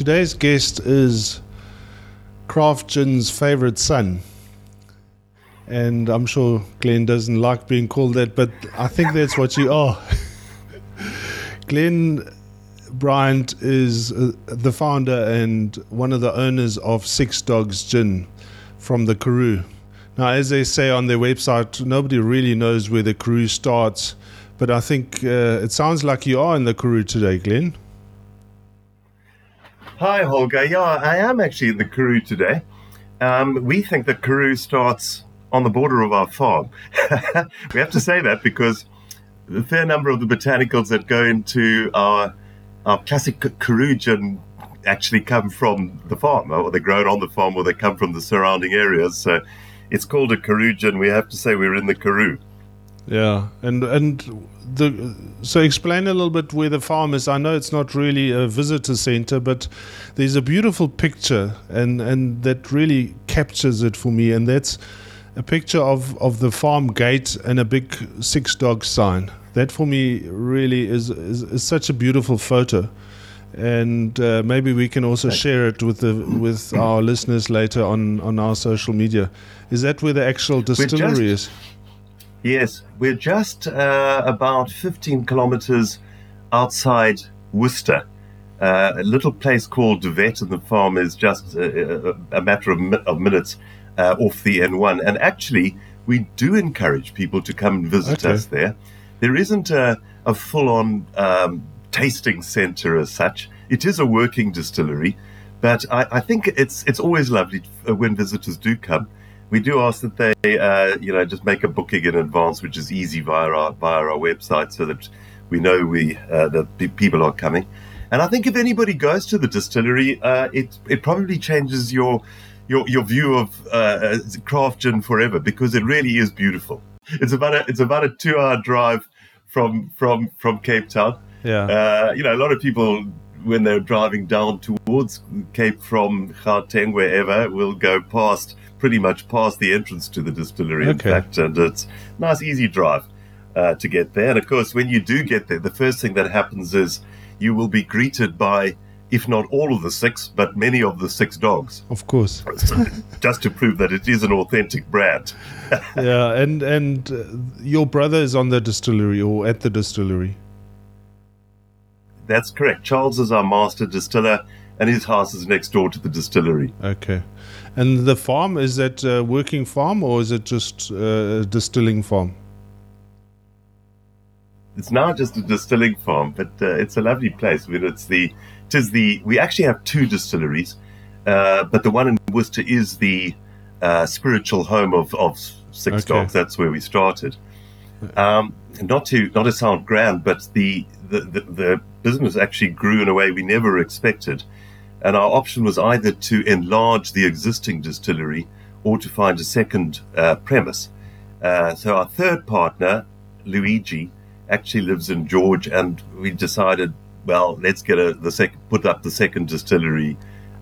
Today's guest is Craft Gin's favorite son. And I'm sure Glenn doesn't like being called that, but I think that's what you are. Glenn Bryant is uh, the founder and one of the owners of Six Dogs Gin from the Karoo. Now, as they say on their website, nobody really knows where the Karoo starts, but I think uh, it sounds like you are in the Karoo today, Glenn. Hi, Holger. Yeah, I am actually in the Karoo today. Um, we think the Karoo starts on the border of our farm. we have to say that because a fair number of the botanicals that go into our our classic Karoo gin actually come from the farm, or they're grown on the farm, or they come from the surrounding areas. So it's called a Karoo gin. We have to say we're in the Karoo. Yeah, and and the so explain a little bit where the farm is. I know it's not really a visitor center, but there's a beautiful picture, and and that really captures it for me. And that's a picture of of the farm gate and a big six dog sign. That for me really is is, is such a beautiful photo. And uh, maybe we can also share it with the with our listeners later on on our social media. Is that where the actual distillery is? Yes, we're just uh, about 15 kilometers outside Worcester. Uh, a little place called Wet, and the farm is just a, a matter of, mi- of minutes uh, off the N1. And actually, we do encourage people to come and visit Okay. us there. There isn't a, a full on um, tasting center as such, it is a working distillery. But I, I think it's it's always lovely uh, when visitors do come we do ask that they, uh, you know, just make a booking in advance, which is easy via our via our website, so that we know we uh, that pe- people are coming. And I think if anybody goes to the distillery, uh, it it probably changes your your your view of uh, craft gin forever because it really is beautiful. It's about a it's about a two hour drive from from from Cape Town. Yeah. Uh, you know, a lot of people when they're driving down towards Cape from Gauteng, wherever, will go past pretty much past the entrance to the distillery. In fact, and it's a nice, easy drive uh, to get there. And of course, when you do get there, the first thing that happens is you will be greeted by, if not all of the six, but many of the six dogs, Of course. just to prove that it is an authentic brand. yeah, and and uh, your brother is on the distillery or at the distillery. That's correct. Charles is our master distiller, and his house is next door to the distillery. Okay, and the farm is that a working farm or is it just uh, a distilling farm? It's now just a distilling farm, but uh, it's a lovely place. I mean, it's the, it is the. We actually have two distilleries, uh, but the one in Worcester is the uh, spiritual home of of Six Okay. Dogs. That's where we started. Um, not to not to sound grand, but the the, the business actually grew in a way we never expected, and our option was either to enlarge the existing distillery or to find a second uh, premise. Uh, so our third partner, Luigi, actually lives in George, and we decided, well, let's get a the sec- put up the second distillery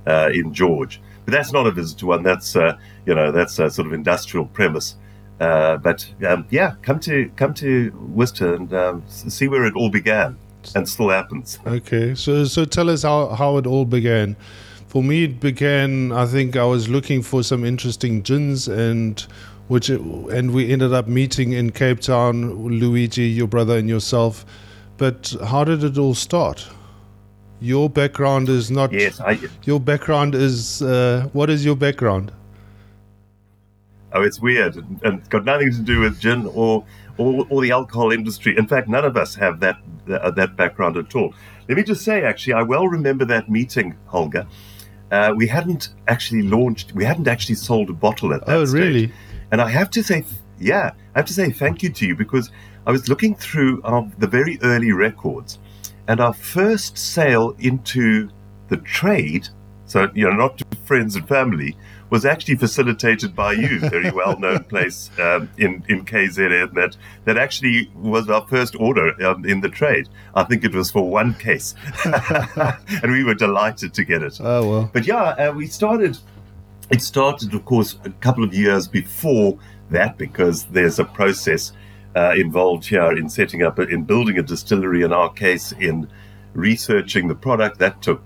uh, in George. But that's not a visitor one. That's uh, you know that's a sort of industrial premise. Uh, but um, yeah, come to come to Worcester and um, see where it all began, and still happens. Okay, so so tell us how how it all began. For me, it began. I think I was looking for some interesting gins, and which and we ended up meeting in Cape Town, Luigi, your brother, and yourself. But how did it all start? Your background is not. Yes, I, Your background is. Uh, what is your background? Oh, it's weird and, and got nothing to do with gin or, or or the alcohol industry. In fact, none of us have that uh, that background at all. Let me just say, actually, I well remember that meeting, Holger. Uh, we hadn't actually launched, we hadn't actually sold a bottle at that Oh, stage. really? And I have to say, yeah, I have to say thank you to you because I was looking through our, the very early records, and our first sale into the trade, so you know, not to friends and family, was actually facilitated by you, very well-known place um, in in KZN that that actually was our first order um, in the trade. I think it was for one case, and we were delighted to get it. Oh well. But yeah, uh, we started. It started, of course, a couple of years before that because there's a process uh, involved here in setting up, a, in building a distillery. In our case, in researching the product, that took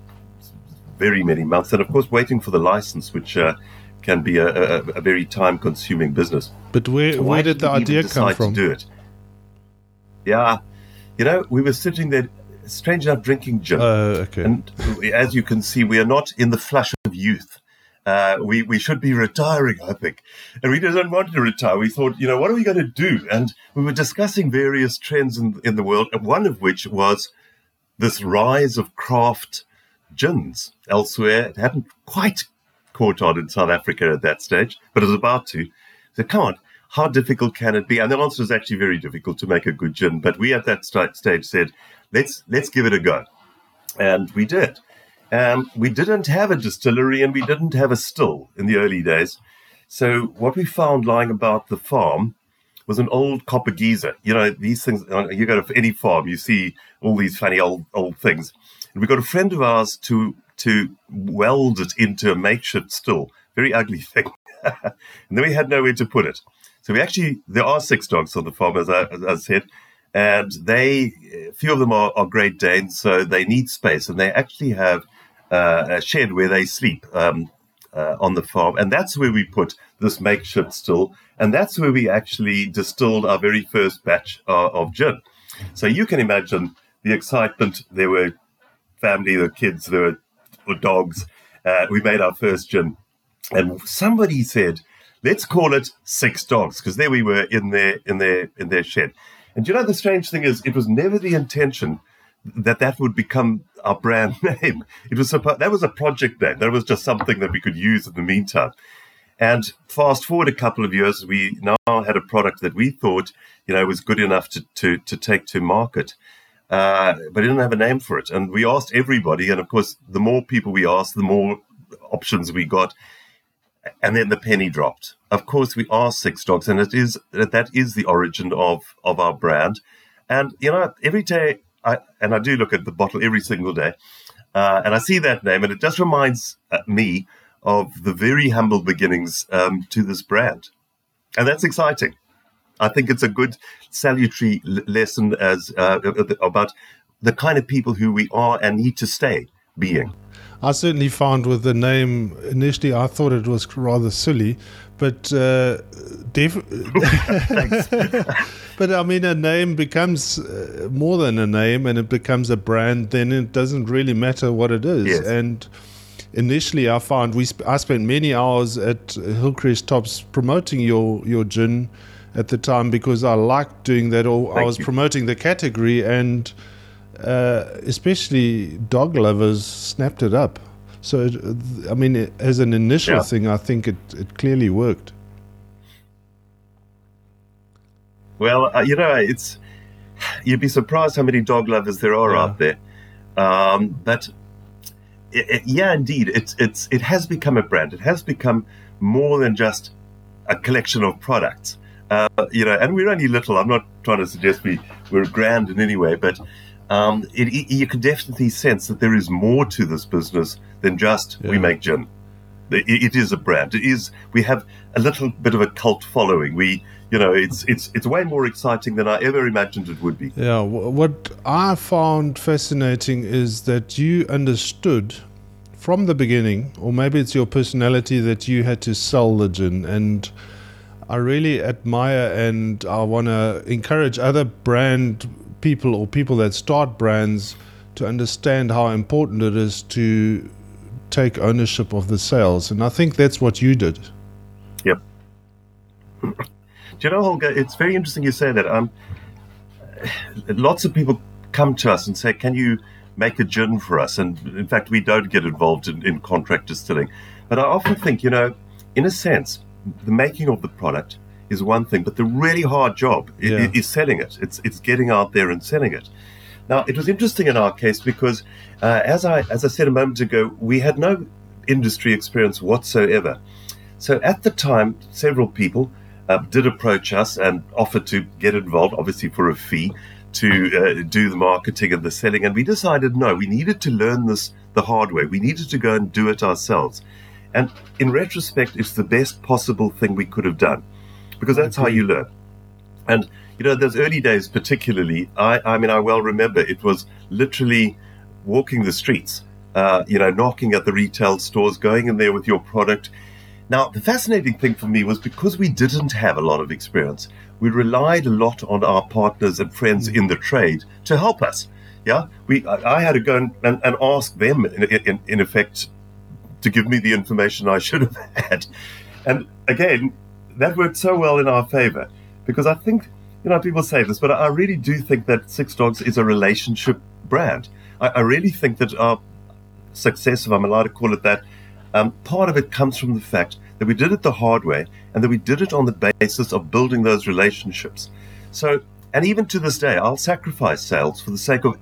very many months, and of course waiting for the license, which uh, can be a, a, a very time-consuming business. But where where why did the idea come from? To do it. Yeah, you know, we were sitting there, strange enough, drinking gin. Oh, okay. And as you can see, we are not in the flush of youth. Uh, we, we should be retiring, I think. And we didn't want to retire. We thought, you know, what are we going to do? And we were discussing various trends in, in the world, and one of which was this rise of craft gins elsewhere. It hadn't quite caught on in South Africa at that stage, but it was about to. So, come on, how difficult can it be? And the answer is actually very difficult to make a good gin. But we at that st- stage said, let's let's give it a go, and we did. Um, we didn't have a distillery and we didn't have a still in the early days. So what we found lying about the farm was an old copper geyser. You know, these things, uh, you go to any farm, you see all these funny old old things. And we got a friend of ours to to weld it into a makeshift still. Very ugly thing. and then we had nowhere to put it. So we actually, there are six dogs on the farm, as I, as I said and they a few of them are, are great danes so they need space and they actually have uh, a shed where they sleep um, uh, on the farm and that's where we put this makeshift still and that's where we actually distilled our very first batch uh, of gin so you can imagine the excitement there were family the kids were dogs uh, we made our first gin and somebody said let's call it six dogs because there we were in their in their in their shed and you know the strange thing is, it was never the intention that that would become our brand name. It was that was a project name. That was just something that we could use in the meantime. And fast forward a couple of years, we now had a product that we thought, you know, was good enough to to, to take to market. Uh, but didn't have a name for it. And we asked everybody, and of course, the more people we asked, the more options we got and then the penny dropped. Of course, we are Six Dogs, and it is that is the origin of of our brand. And you know, every day, I and I do look at the bottle every single day, uh, and I see that name, and it just reminds uh, me of the very humble beginnings um, to this brand, and that's exciting. I think it's a good salutary l- lesson as uh, about the kind of people who we are and need to stay being. I certainly found with the name initially, I thought it was rather silly, but uh, def- but I mean, a name becomes uh, more than a name, and it becomes a brand. Then it doesn't really matter what it is. Yes. And initially, I found we sp- I spent many hours at Hillcrest Tops promoting your your gin at the time because I liked doing that. Or I was you. promoting the category and uh, especially dog lovers snapped it up. So, it, I mean, it, as an initial Yeah. thing, I think it, it clearly worked. Well, uh, you know, it's you'd be surprised how many dog lovers there are Yeah. out there. Um, but it, it, yeah, indeed, it's it's it has become a brand. It has become more than just a collection of products. Uh, you know, and we're only little. I'm not trying to suggest we we're grand in any way, but um, it, it, you can definitely sense that there is more to this business than just we make gin. It, it is a brand. It is. We have a little bit of a cult following. We, you know, it's it's it's way more exciting than I ever imagined it would be. Yeah, wh- what I found fascinating is that you understood from the beginning, or maybe it's your personality that you had to sell the gin. And I really admire and I want to encourage other brand people or people that start brands to understand how important it is to take ownership of the sales. And I think that's what you did. Yep. Do you know, Holger? It's very interesting you say that. Um, lots of people come to us and say, "Can you make a gin for us?" And in fact, we don't get involved in, in contract distilling. But I often think, you know, in a sense, the making of the product is one thing, but the really hard job Yeah. i- is selling it. It's it's getting out there and selling it. Now, it was interesting in our case because, uh, as I as I said a moment ago, we had no industry experience whatsoever. So at the time, several people uh, did approach us and offered to get involved, obviously for a fee, to uh, do the marketing and the selling. And we decided no, we needed to learn this the hard way. We needed to go and do it ourselves. And in retrospect, it's the best possible thing we could have done because that's how you learn. And you know, those early days, particularly, I, I mean, I well remember it was literally walking the streets uh, you know, knocking at the retail stores, going in there with your product. Now, the fascinating thing for me was because we didn't have a lot of experience, we relied a lot on our partners and friends in the trade to help us. Yeah, we I, I had to go and, and, and ask them, in, in, in effect, to give me the information I should have had. And again, that worked so well in our favor because I think, you know, people say this, but I really do think that Six Dogs is a relationship brand. I, I really think that our success, if I'm allowed to call it that, um, part of it comes from the fact that we did it the hard way and that we did it on the basis of building those relationships. So, and even to this day, I'll sacrifice sales for the sake of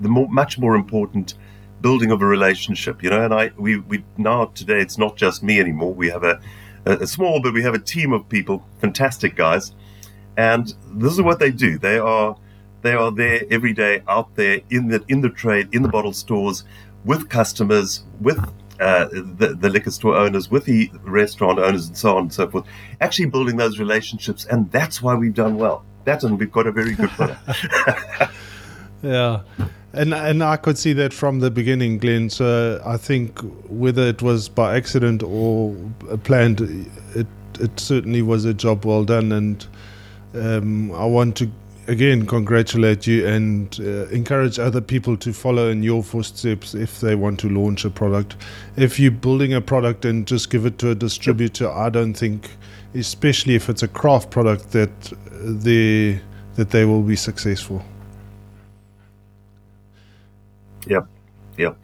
the more, much more important building of a relationship. You know, and I we we now today it's not just me anymore. We have a, a, small, but we have a team of people, fantastic guys, and this is what they do. They are they are there every day, out there in the in the trade, in the bottle stores, with customers, with uh, the, the liquor store owners, with the restaurant owners, and so on and so forth. Actually, building those relationships, and that's why we've done well. That and we've got a very good product. yeah, and and I could see that from the beginning, Glenn. So I think whether it was by accident or planned, it it certainly was a job well done, and um, I want to again congratulate you and uh, encourage other people to follow in your footsteps if they want to launch a product. If you're building a product and just give it to a distributor, I don't think, especially if it's a craft product, that they that they will be successful. Yep, yep.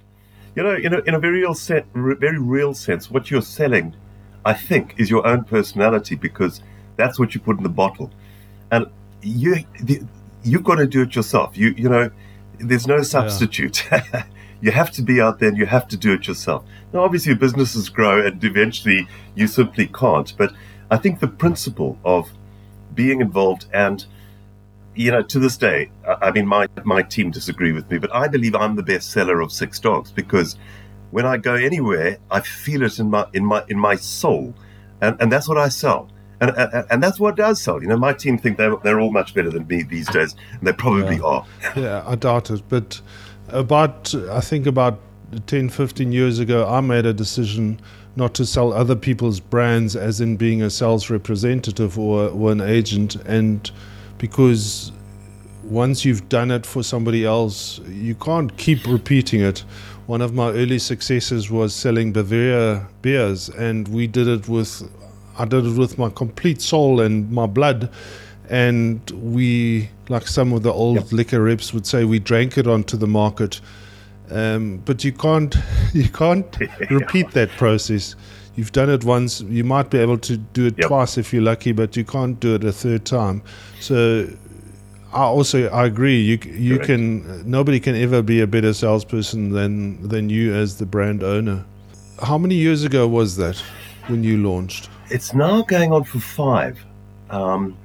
You know, in a, in a very real set, very real sense, what you're selling, I think, is your own personality because that's what you put in the bottle, and you you've got to do it yourself. You you know, there's no substitute. Yeah. you have to be out there and you have to do it yourself. Now, obviously, businesses grow and eventually you simply can't. But I think the principle of being involved and you know, to this day, I mean, my, my team disagree with me, but I believe I'm the best seller of Six Dogs because when I go anywhere, I feel it in my in my in my soul, and, and that's what I sell and, and, and that's what does sell. You know, my team think they're they're all much better than me these days, and they probably yeah. are. yeah, I doubt it. But about I think about 10, 15 years ago, I made a decision not to sell other people's brands, as in being a sales representative or, or an agent, and because once you've done it for somebody else, you can't keep repeating it. One of my early successes was selling Bavaria beers, and we did it with I did it with my complete soul and my blood. And we, like some of the old yep. liquor reps would say, we drank it onto the market. Um, but you can't, you can't repeat that process. You've done it once. You might be able to do it yep. twice if you're lucky, but you can't do it a third time. So I also I agree. You you Correct. can nobody can ever be a better salesperson than than you as the brand owner. How many years ago was that when you launched? it's now going on for five. Um,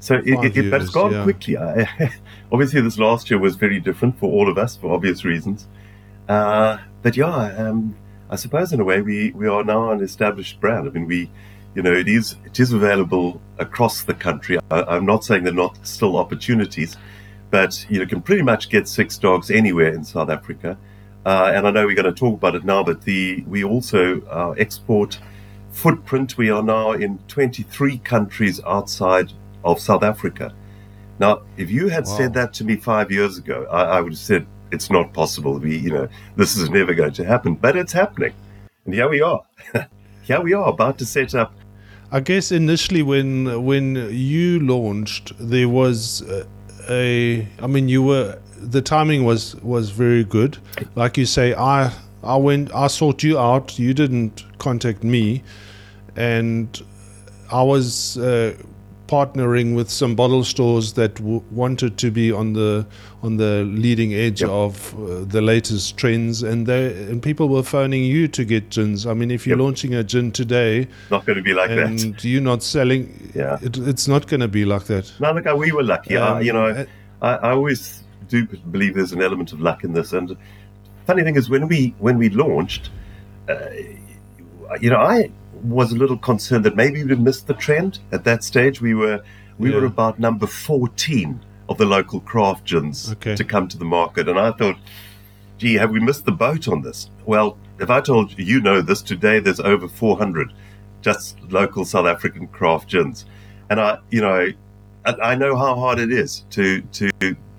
so, it, it, years, but it's gone yeah. quickly. I, obviously, this last year was very different for all of us for obvious reasons. Uh, but yeah, um, I suppose in a way we, we are now an established brand. I mean, we, you know, it is it is available across the country. I, am not saying there are not still opportunities, but you know, can pretty much get six dogs anywhere in South Africa. Uh, and I know we're going to talk about it now, but the we also uh, export footprint, we are now in 23 countries outside of South Africa. Now, if you had wow. said that to me five years ago, I, I, would have said it's not possible. We, you know, this is never going to happen, but it's happening, and here we are. here we are about to set up. I guess initially, when when you launched, there was a. I mean, you were the timing was was very good. Like you say, I I went, I sought you out. You didn't contact me and I was uh, partnering with some bottle stores that w- wanted to be on the on the leading edge yep. of uh, the latest trends, and they and people were phoning you to get gins. I mean, if you're yep. launching a gin today, not going to be like that and that. you're not selling, yeah, it, it's not going to be like that. No, look, we were lucky. Um, I, you know, uh, I, I always do believe there's an element of luck in this, and funny thing is when we when we launched, uh, you know, I was a little concerned that maybe we'd missed the trend. At that stage, we were we yeah. were about number fourteen of the local craft gins okay. to come to the market, and I thought, gee, have we missed the boat on this? Well, if I told you, you know this today, there's over 400 just local South African craft gins, and I, you know, I, I know how hard it is to to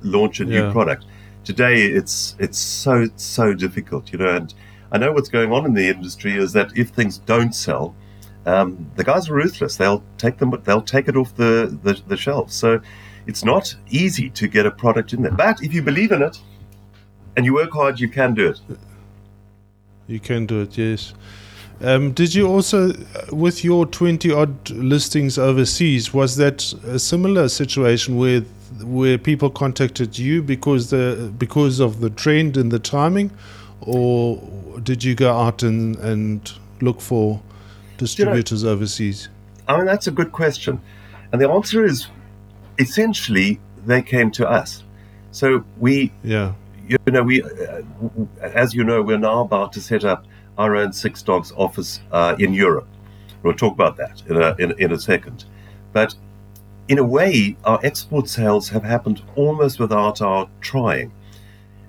launch a new Yeah. product. Today, it's it's so so difficult, you know, and I know what's going on in the industry is that if things don't sell, um, the guys are ruthless. They'll take them, they'll take it off the, the the shelves. So it's not easy to get a product in there. But if you believe in it and you work hard, you can do it. You can do it, yes. Um, did you also, with your 20 odd listings overseas, was that a similar situation where where people contacted you because the because of the trend and the timing, or did you go out and, and look for distributors overseas? I mean, that's a good question. And the answer is essentially they came to us. So we, Yeah, you know, we, uh, as you know, we're now about to set up our own Six Dogs office uh, in Europe. We'll talk about that in a, in, in a second. But in a way, our export sales have happened almost without our trying.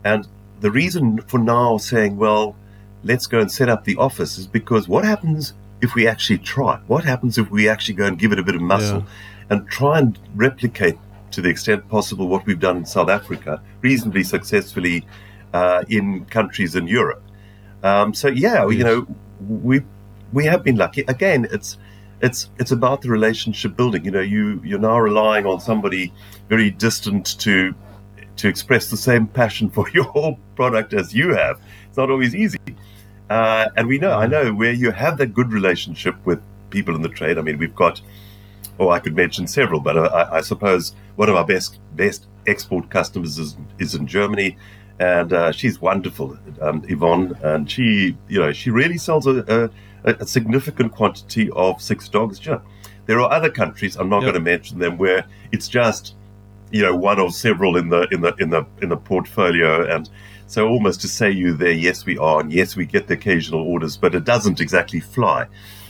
And the reason for now saying, well, let's go and set up the office is because what happens if we actually try? What happens if we actually go and give it a bit of muscle and try and replicate to the extent possible what we've done in South Africa reasonably successfully uh, in countries in Europe? Um, so yeah, you know, we we have been lucky. Again, it's it's it's about the relationship building. You know, you you're now relying on somebody very distant to to express the same passion for your product as you have. It's not always easy. Uh, and we know, I know, where you have that good relationship with people in the trade. I mean, we've got, oh, I could mention several, but I, I suppose one of our best best export customers is, is in Germany, and uh, she's wonderful, um, Yvonne, and she, you know, she really sells a, a, a significant quantity of six dogs gin. There are other countries, I'm not Yeah. going to mention them, where it's just you know one or several in the in the in the in the portfolio and so almost to say you there yes we are and yes we get the occasional orders but it doesn't exactly fly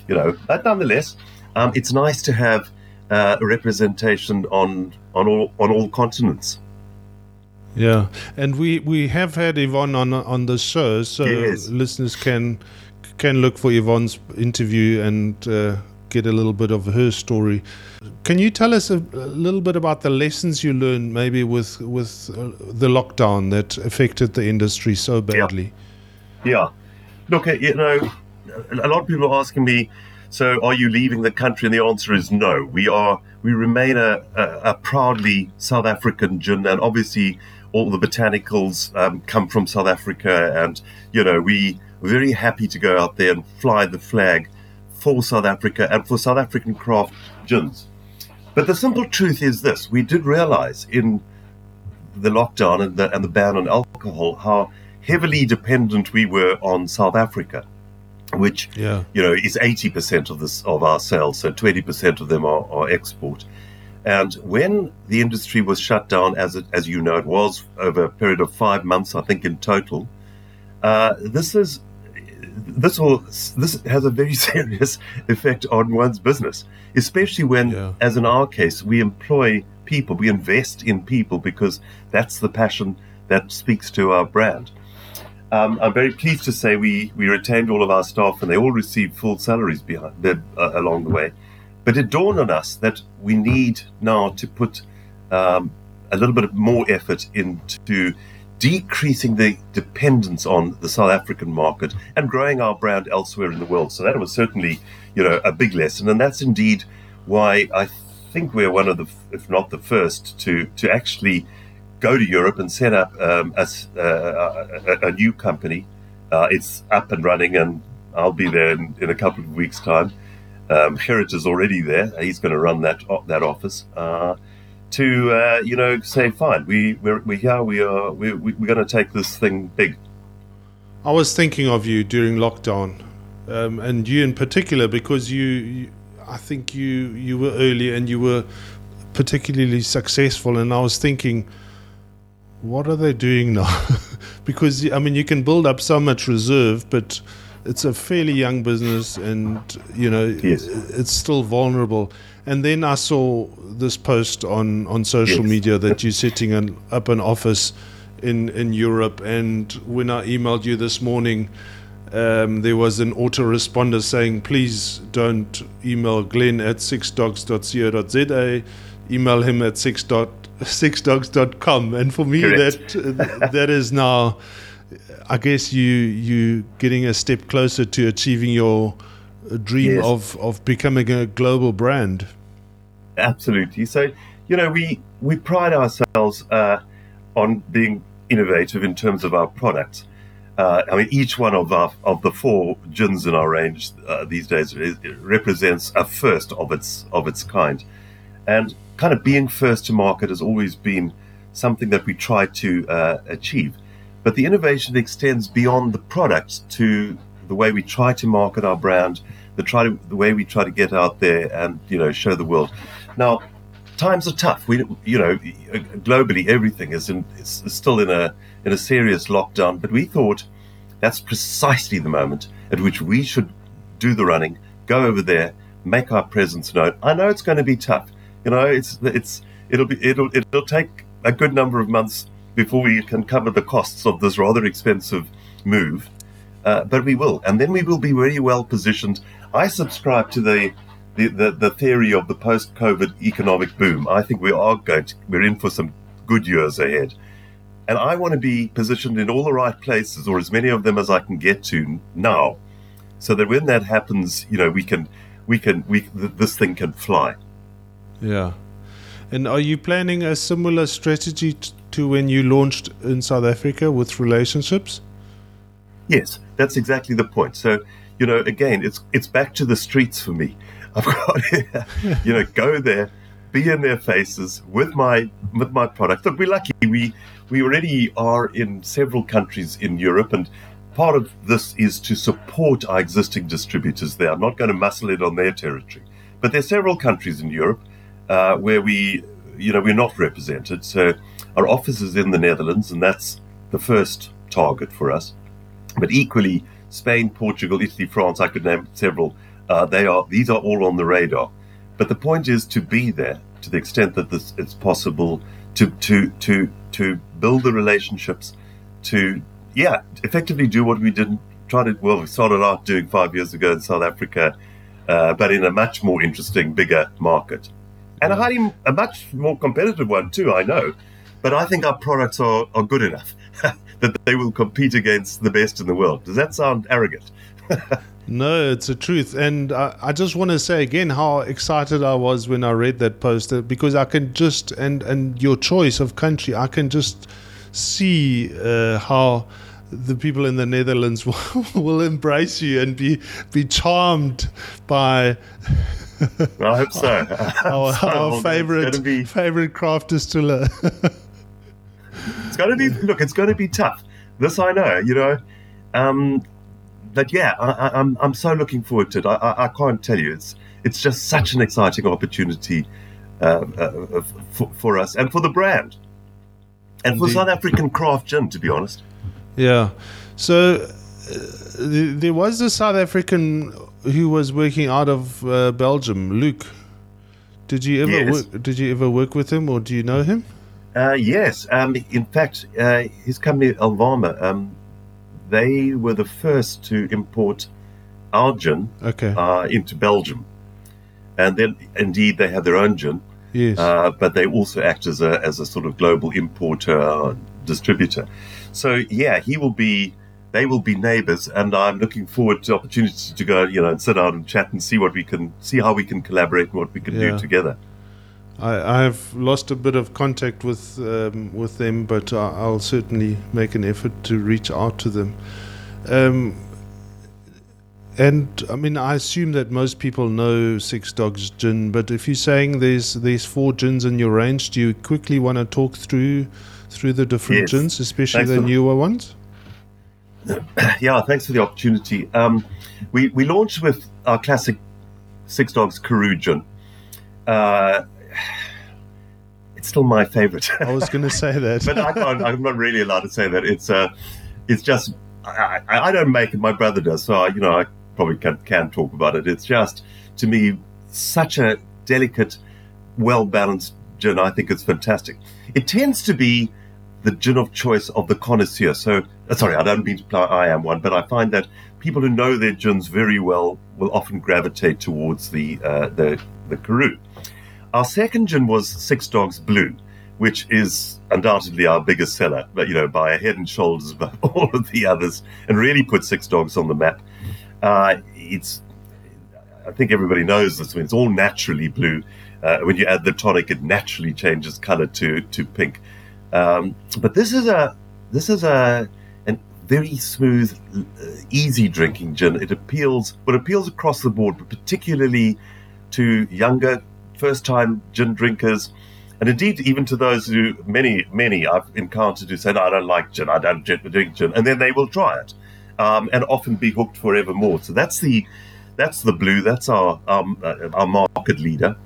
you know but nonetheless um, it's nice to have uh, a representation on on all on all continents yeah. And we, we have had Yvonne on on the show, so Yes. listeners can can look for Yvonne's interview and uh, get a little bit of her story. Can you tell us a, a little bit about the lessons you learned, maybe with with uh, the lockdown that affected the industry so badly? Yeah. yeah. Look, uh, you know, a lot of people are asking me, so are you leaving the country? And the answer is no. We are. We remain a, a, a proudly South African gin, and obviously all the botanicals um, come from South Africa, and you know we we're very happy to go out there and fly the flag for South Africa and for South African craft gins. But the simple truth is this: we did realize in the lockdown and the, and the ban on alcohol how heavily dependent we were on South Africa, which Yeah. you know is eighty percent of this of our sales, so twenty percent of them are, are export. And when the industry was shut down, as it, as you know, it was over a period of five months, I think in total. Uh, this is this will this has a very serious effect on one's business, especially when, Yeah. as in our case, we employ people, we invest in people because that's the passion that speaks to our brand. Um, I'm very pleased to say we, we retained all of our staff and they all received full salaries behind the, uh, along the way. But it dawned on us that we need now to put um, a little bit more effort into decreasing the dependence on the South African market and growing our brand elsewhere in the world. So that was certainly, you know, a big lesson, and that's indeed why I think we're one of the, if not the first, to to actually go to Europe and set up um, a, uh, a, a new company. Uh, it's up and running, and I'll be there in, in a couple of weeks' time. Um, is already there; he's going to run that that office. Uh, to uh, you know say fine we we're, we're here we are we, we, we're going to take this thing big I was thinking of you during lockdown, um, and you in particular because you, you, I think you you were early and you were particularly successful, and I was thinking, what are they doing now? because I mean, you can build up so much reserve, but it's a fairly young business, and you know Yes. it's still vulnerable. And then I saw this post on on social Yes. media that you're setting an, up an office in in Europe. And when I emailed you this morning, um, there was an autoresponder saying, please don't email Glenn at sixdogs.co.za, email him at six dot, sixdogs.com. And for me, that that is now, I guess you you getting a step closer to achieving your dream yes. of, of becoming a global brand. Absolutely. So, you know, we, we pride ourselves uh, on being innovative in terms of our products. Uh, I mean, each one of our, of the four gins in our range uh, these days represents a first of its of its kind, and kind of being first to market has always been something that we try to uh, achieve. But the innovation extends beyond the product to the way we try to market our brand, the try to, the way we try to get out there and you know show the world. Now, times are tough. We you know globally everything is in is still in a in a serious lockdown. But we thought that's precisely the moment at which we should do the running, go over there, make our presence known. I know it's going to be tough. You know, it's it's it'll be it'll it'll take a good number of months before we can cover the costs of this rather expensive move. Uh, but we will, and then we will be very well positioned. I subscribe to the the, the, the theory of the post-COVID economic boom. I think we are going to, we're in for some good years ahead. And I want to be positioned in all the right places, or as many of them as I can get to now, so that when that happens, you know, we can, we can, we this thing can fly. Yeah. And are you planning a similar strategy to when you launched in South Africa with relationships? Yes, that's exactly the point. So, you know, again, it's it's back to the streets for me. I've got, you know, go there, be in their faces with my with my product. Look, we're lucky. We we already are in several countries in Europe, and part of this is to support our existing distributors there. I'm not going to muscle it on their territory, but there are several countries in Europe uh, where we, you know, we're not represented. So our office is in the Netherlands, and that's the first target for us. But equally, Spain, Portugal, Italy, France, I could name several. Uh, they are these are all on the radar. But the point is to be there to the extent that this it's possible to to to to build the relationships, to yeah, effectively do what we didn't try to well we started out doing five years ago in South Africa, uh, but in a much more interesting, bigger market, and a mm. highly a much more competitive one too. I know, but I think our products are are good enough. that they will compete against the best in the world. Does that sound arrogant? no, it's the truth. And I, I just want to say again how excited I was when I read that poster because I can just, and, and your choice of country, I can just see uh, how the people in the Netherlands will, will embrace you and be be charmed by I hope so. our, our favorite be... favorite craft distiller. It's going to be look. It's going to be tough. This I know. You know. Um, but yeah, I, am I'm, I'm so looking forward to it. I, I, I, can't tell you. It's it's just such an exciting opportunity uh, uh, for, for, us and for the brand, and Indeed. for South African craft gin. To be honest. Yeah. So uh, there was a South African who was working out of uh, Belgium, Luke. Did you ever yes. work, did you ever work with him, or do you know him? Uh, yes, um, in fact, uh, his company Alvama, um, they were the first to import our gin okay. uh, into Belgium, and then indeed they have their own gin. Yes, uh, but they also act as a as a sort of global importer distributor. So yeah, he will be. They will be neighbours, and I'm looking forward to opportunities to go, you know, and sit down and chat and see what we can see how we can collaborate and what we can yeah. do together. I, have lost a bit of contact with um, with them, but I, will certainly make an effort to reach out to them. Um, and I mean, I assume that most people know Six Dogs Gin, but if you're saying there's there's four gins in your range, do you quickly want to talk through through the different yes. gins, especially thanks the newer ones? Yeah, thanks for the opportunity. Um, we we launched with our classic Six Dogs Karoo gin. Uh, it's still my favorite. I was going to say that, but I can't, I'm not really allowed to say that. It's uh, it's just I, I, don't make it. My brother does, so I, you know I probably can, can talk about it. It's just to me such a delicate, well balanced gin. I think it's fantastic. It tends to be the gin of choice of the connoisseur. So, uh, sorry, I don't mean to imply I am one, but I find that people who know their gins very well will often gravitate towards the uh, the the Karoo. Our second gin was Six Dogs Blue, which is undoubtedly our biggest seller, but you know by a head and shoulders above all of the others, and really put Six Dogs on the map. Uh, it's I think everybody knows this. It's all naturally blue. Uh, when you add the tonic, it naturally changes color to to pink. Um, but this is a this is a an very smooth, uh, easy drinking gin. It appeals, but appeals across the board, but particularly to younger, first time gin drinkers, and indeed even to those who many many I've encountered who say, "No, I don't like gin. I don't drink gin," and then they will try it, um, and often be hooked forevermore. So that's the that's the blue. That's our um, uh, our market leader.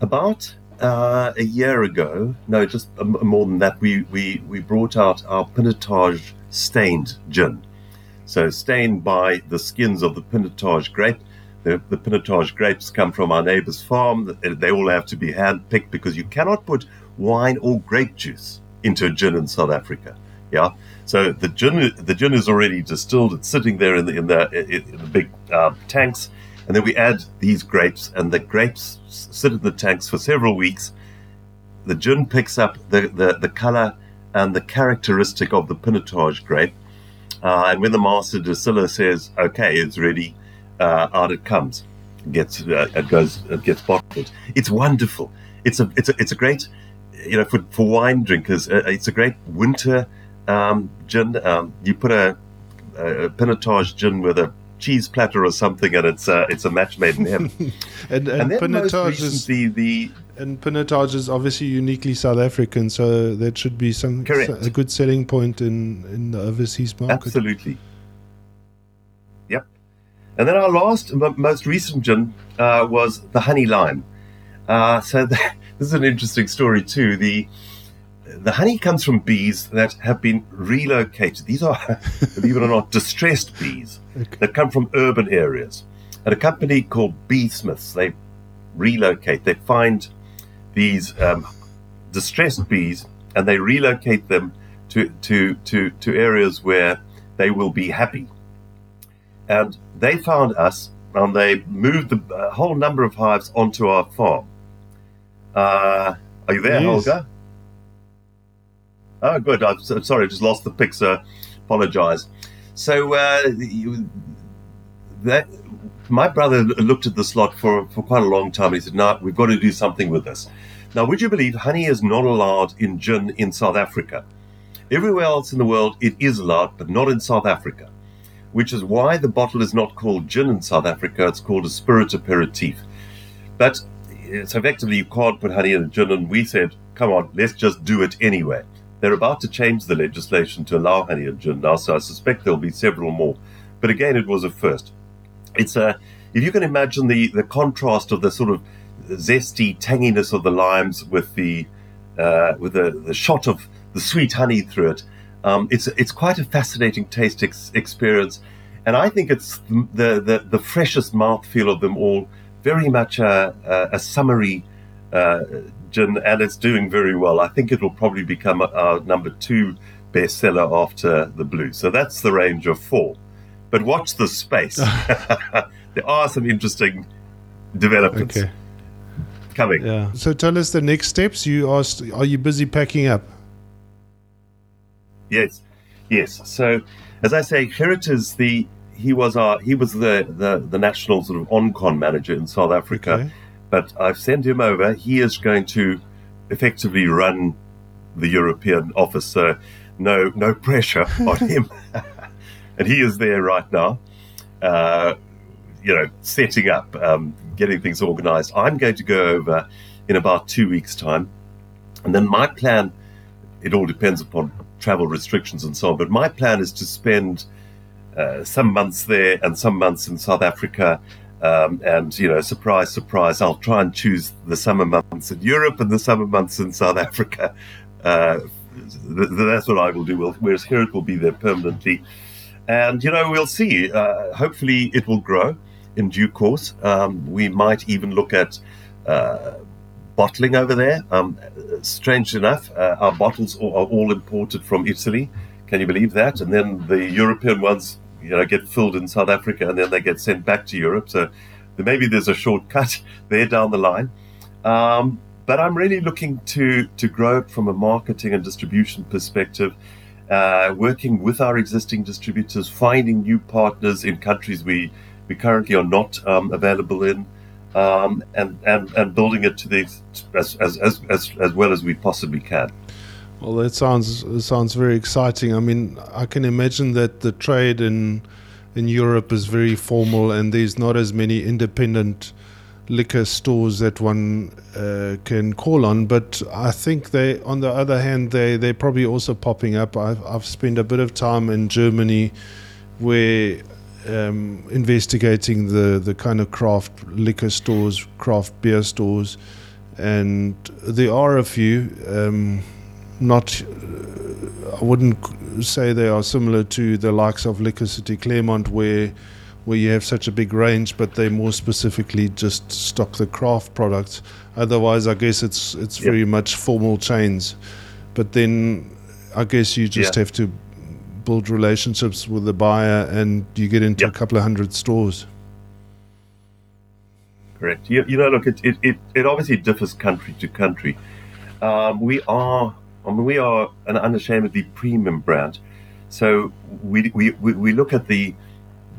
About uh, a year ago, no, just more than that, we, we, we brought out our Pinotage stained gin. So stained by the skins of the Pinotage grape. The, the Pinotage grapes come from our neighbor's farm. They all have to be hand picked because you cannot put wine or grape juice into a gin in South Africa. Yeah. So the gin, the gin is already distilled. It's sitting there in the in the, in the big uh, tanks and then we add these grapes, and the grapes sit in the tanks for several weeks. The gin picks up the, the, the color and the characteristic of the Pinotage grape. Uh, and when the master distiller says, okay, it's ready, uh, out it comes. It gets, uh, it goes, it gets bottled. It's wonderful. It's a, it's a, it's a great, you know, for, for wine drinkers, uh, it's a great winter um, gin. Um, you put a, a Pinotage gin with a cheese platter or something, and it's uh, it's a match made in heaven. and and, and Pinotage is the, the and Pinotage is obviously uniquely South African, so that should be some a good selling point in in the overseas market. Absolutely. And then our last, most recent gin uh, was the honey lime. Uh, so the, this is an interesting story too. The the honey comes from bees that have been relocated. These are, believe it or not, distressed bees okay. that come from urban areas. And a company called Bee Smiths, they relocate, they find these um, distressed bees and they relocate them to, to, to, to areas where they will be happy. And they found us and they moved the, a whole number of hives onto our farm. Uh, are you there, yes. Holger? Oh, good. I'm sorry, I just lost the picture. Apologise. So uh, you, that my brother looked at this lot for, for quite a long time. He said, "No, we've got to do something with this." Now, would you believe honey is not allowed in gin in South Africa? Everywhere else in the world, it is allowed, but not in South Africa. Which is why the bottle is not called gin in South Africa. It's called a spirit aperitif. But so effectively, you can't put honey in a gin. And we said, "Come on, let's just do it anyway." They're about to change the legislation to allow honey and gin now, so I suspect there'll be several more. But again, it was a first. It's a, if you can imagine the, the contrast of the sort of zesty tanginess of the limes with the uh, with the, the shot of the sweet honey through it, um, it's it's quite a fascinating taste ex- experience, and I think it's the the, the freshest mouthfeel of them all. Very much a, a, a summery uh, gin, and it's doing very well. I think it will probably become our number two bestseller after the blue. So that's the range of four. But watch the space. there are some interesting developments okay. coming. Yeah. So tell us the next steps. You asked, are you busy packing up? Yes, yes. So as I say, Gerrit is the he was our he was the the, the national sort of oncon manager in South Africa. Okay but I've sent him over. He is going to effectively run the European office, so no no pressure on him. and he is there right now, uh, you know, setting up, um, getting things organised. I'm going to go over in about two weeks' time, and then my plan. It all depends upon travel restrictions and so on. But my plan is to spend uh, some months there and some months in South Africa um, and you know, surprise, surprise, I'll try and choose the summer months in Europe and the summer months in South Africa. Uh, th- that's what I will do. Whereas here it will be there permanently, and you know, we'll see. Uh, hopefully, it will grow in due course. Um, we might even look at uh, bottling over there. Um, strange enough, uh, our bottles are all imported from Italy. Can you believe that? And then the European ones, you know, get filled in South Africa, and then they get sent back to Europe. So maybe there's a shortcut there down the line. Um, but I'm really looking to to grow from a marketing and distribution perspective. Uh, working with our existing distributors, finding new partners in countries we, we currently are not um, available in, um, and, and, and building it to the as, as, as, as, well as we possibly can. Well, that sounds that sounds very exciting. I mean, I can imagine that the trade in in Europe is very formal, and there's not as many independent liquor stores that one uh, can call on. But I think they, on the other hand, they they're probably also popping up. I've I've spent a bit of time in Germany, where um, investigating the the kind of craft liquor stores, craft beer stores, and there are a few. Um, not, I wouldn't say they are similar to the likes of Liquor City Claremont, where where you have such a big range, but they more specifically just stock the craft products. Otherwise, I guess it's it's yep. very much formal chains. But then I guess you just yeah. have to build relationships with the buyer, and you get into yep. a couple of hundred stores. Correct. You, you know, look, it, it, it, it, obviously differs country to country. Um, we are, I mean, we are an unashamedly premium brand. So we, we, we look at the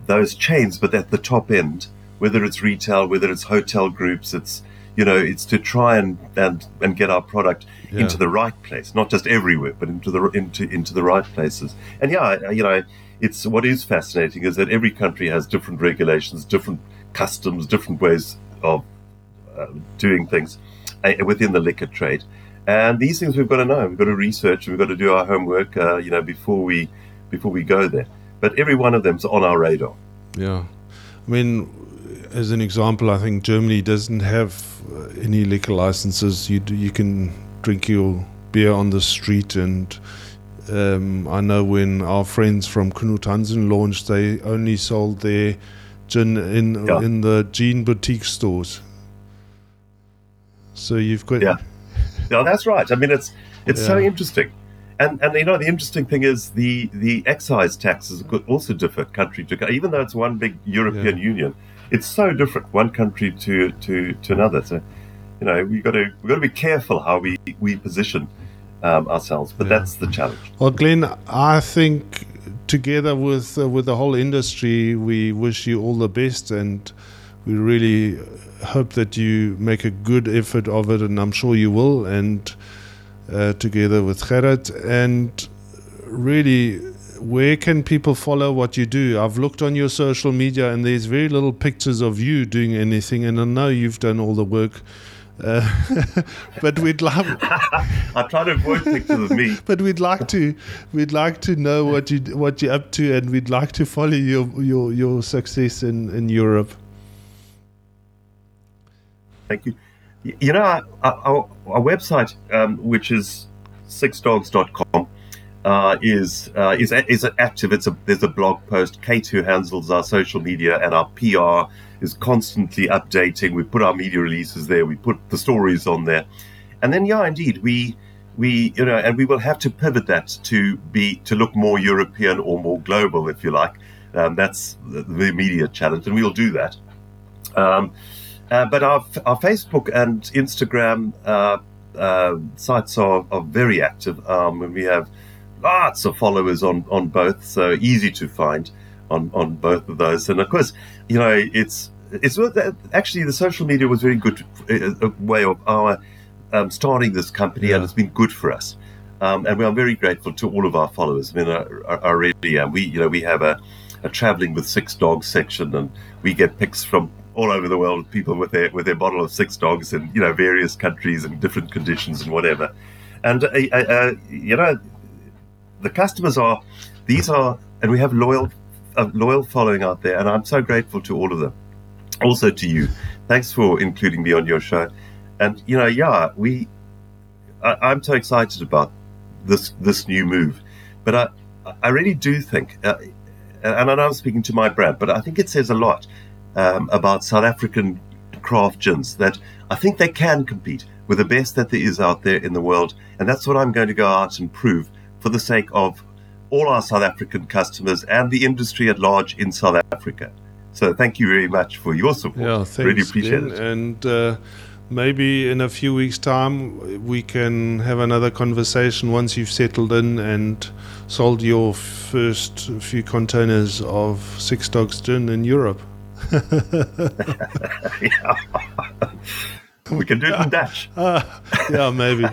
those chains, but at the top end, whether it's retail, whether it's hotel groups, it's you know, it's to try and and, and get our product yeah. into the right place, not just everywhere, but into the into into the right places. And yeah, you know, it's what is fascinating is that every country has different regulations, different customs, different ways of uh, doing things uh, within the liquor trade. And these things we've got to know. We've got to research. We've got to do our homework. Uh, you know, before we before we go there but every one of them's on our radar. Yeah, I mean, as an example, I think Germany doesn't have any liquor licenses. You do, you can drink your beer on the street, and um, I know when our friends from Knut Hansen launched, they only sold their gin in yeah. in the gin boutique stores. So you've got yeah, yeah, that's right. I mean, it's it's yeah. so interesting and and you know the interesting thing is the the excise taxes also differ country to country. Even though it's one big European yeah. Union, it's so different one country to to to another. So you know we got to we got to be careful how we we position um, ourselves. But yeah. that's the challenge. Well, Glenn, I think together with uh, with the whole industry, we wish you all the best, and we really hope that you make a good effort of it, and I'm sure you will. And uh, together with Gerrit. And really, where can people follow what you do? I've looked on your social media and there's very little pictures of you doing anything, and I know you've done all the work. Uh, but we'd love. I try to avoid pictures of me. But we'd like to, we'd like to know what you what you're up to, and we'd like to follow your your your success in in Europe. Thank you. You know, our, our, our website, um, which is sixdogs.com, uh, is uh, is is active. It's a there's a blog post. Kate who handles our social media and our PR is constantly updating. We put our media releases there. We put the stories on there, and then yeah, indeed, we we you know, and we will have to pivot that to be to look more European or more global, if you like. Um, that's the, the media challenge, and we'll do that. Um, uh, but our, our Facebook and Instagram uh, uh, sites are, are very active. Um, and we have lots of followers on, on both, so easy to find on, on both of those. And of course, you know, it's it's actually the social media was very good a way of our um, starting this company, yeah. and it's been good for us. Um, and we are very grateful to all of our followers. I mean, I, I really am. We, you know, we have a, a traveling with six dogs section, and we get pics from all over the world, people with their with their bottle of six dogs in you know various countries and different conditions and whatever. And uh, uh, uh, you know, the customers are these are, and we have loyal a loyal following out there, and I'm so grateful to all of them. Also to you, thanks for including me on your show. And you know, yeah, we, I, am so excited about this this new move, but I I really do think, uh, and I know I'm speaking to my brand, but I think it says a lot um, about South African craft gins that I think they can compete We're the best that there is out there in the world. And that's what I'm going to go out and prove for the sake of all our South African customers and the industry at large in South Africa. So thank you very much for your support. Yeah, thanks, really appreciate Glenn. it. And uh, maybe in a few weeks' time we can have another conversation once you've settled in and sold your first few containers of Six Dogs Gin in Europe. we can do it in Dutch. yeah, maybe.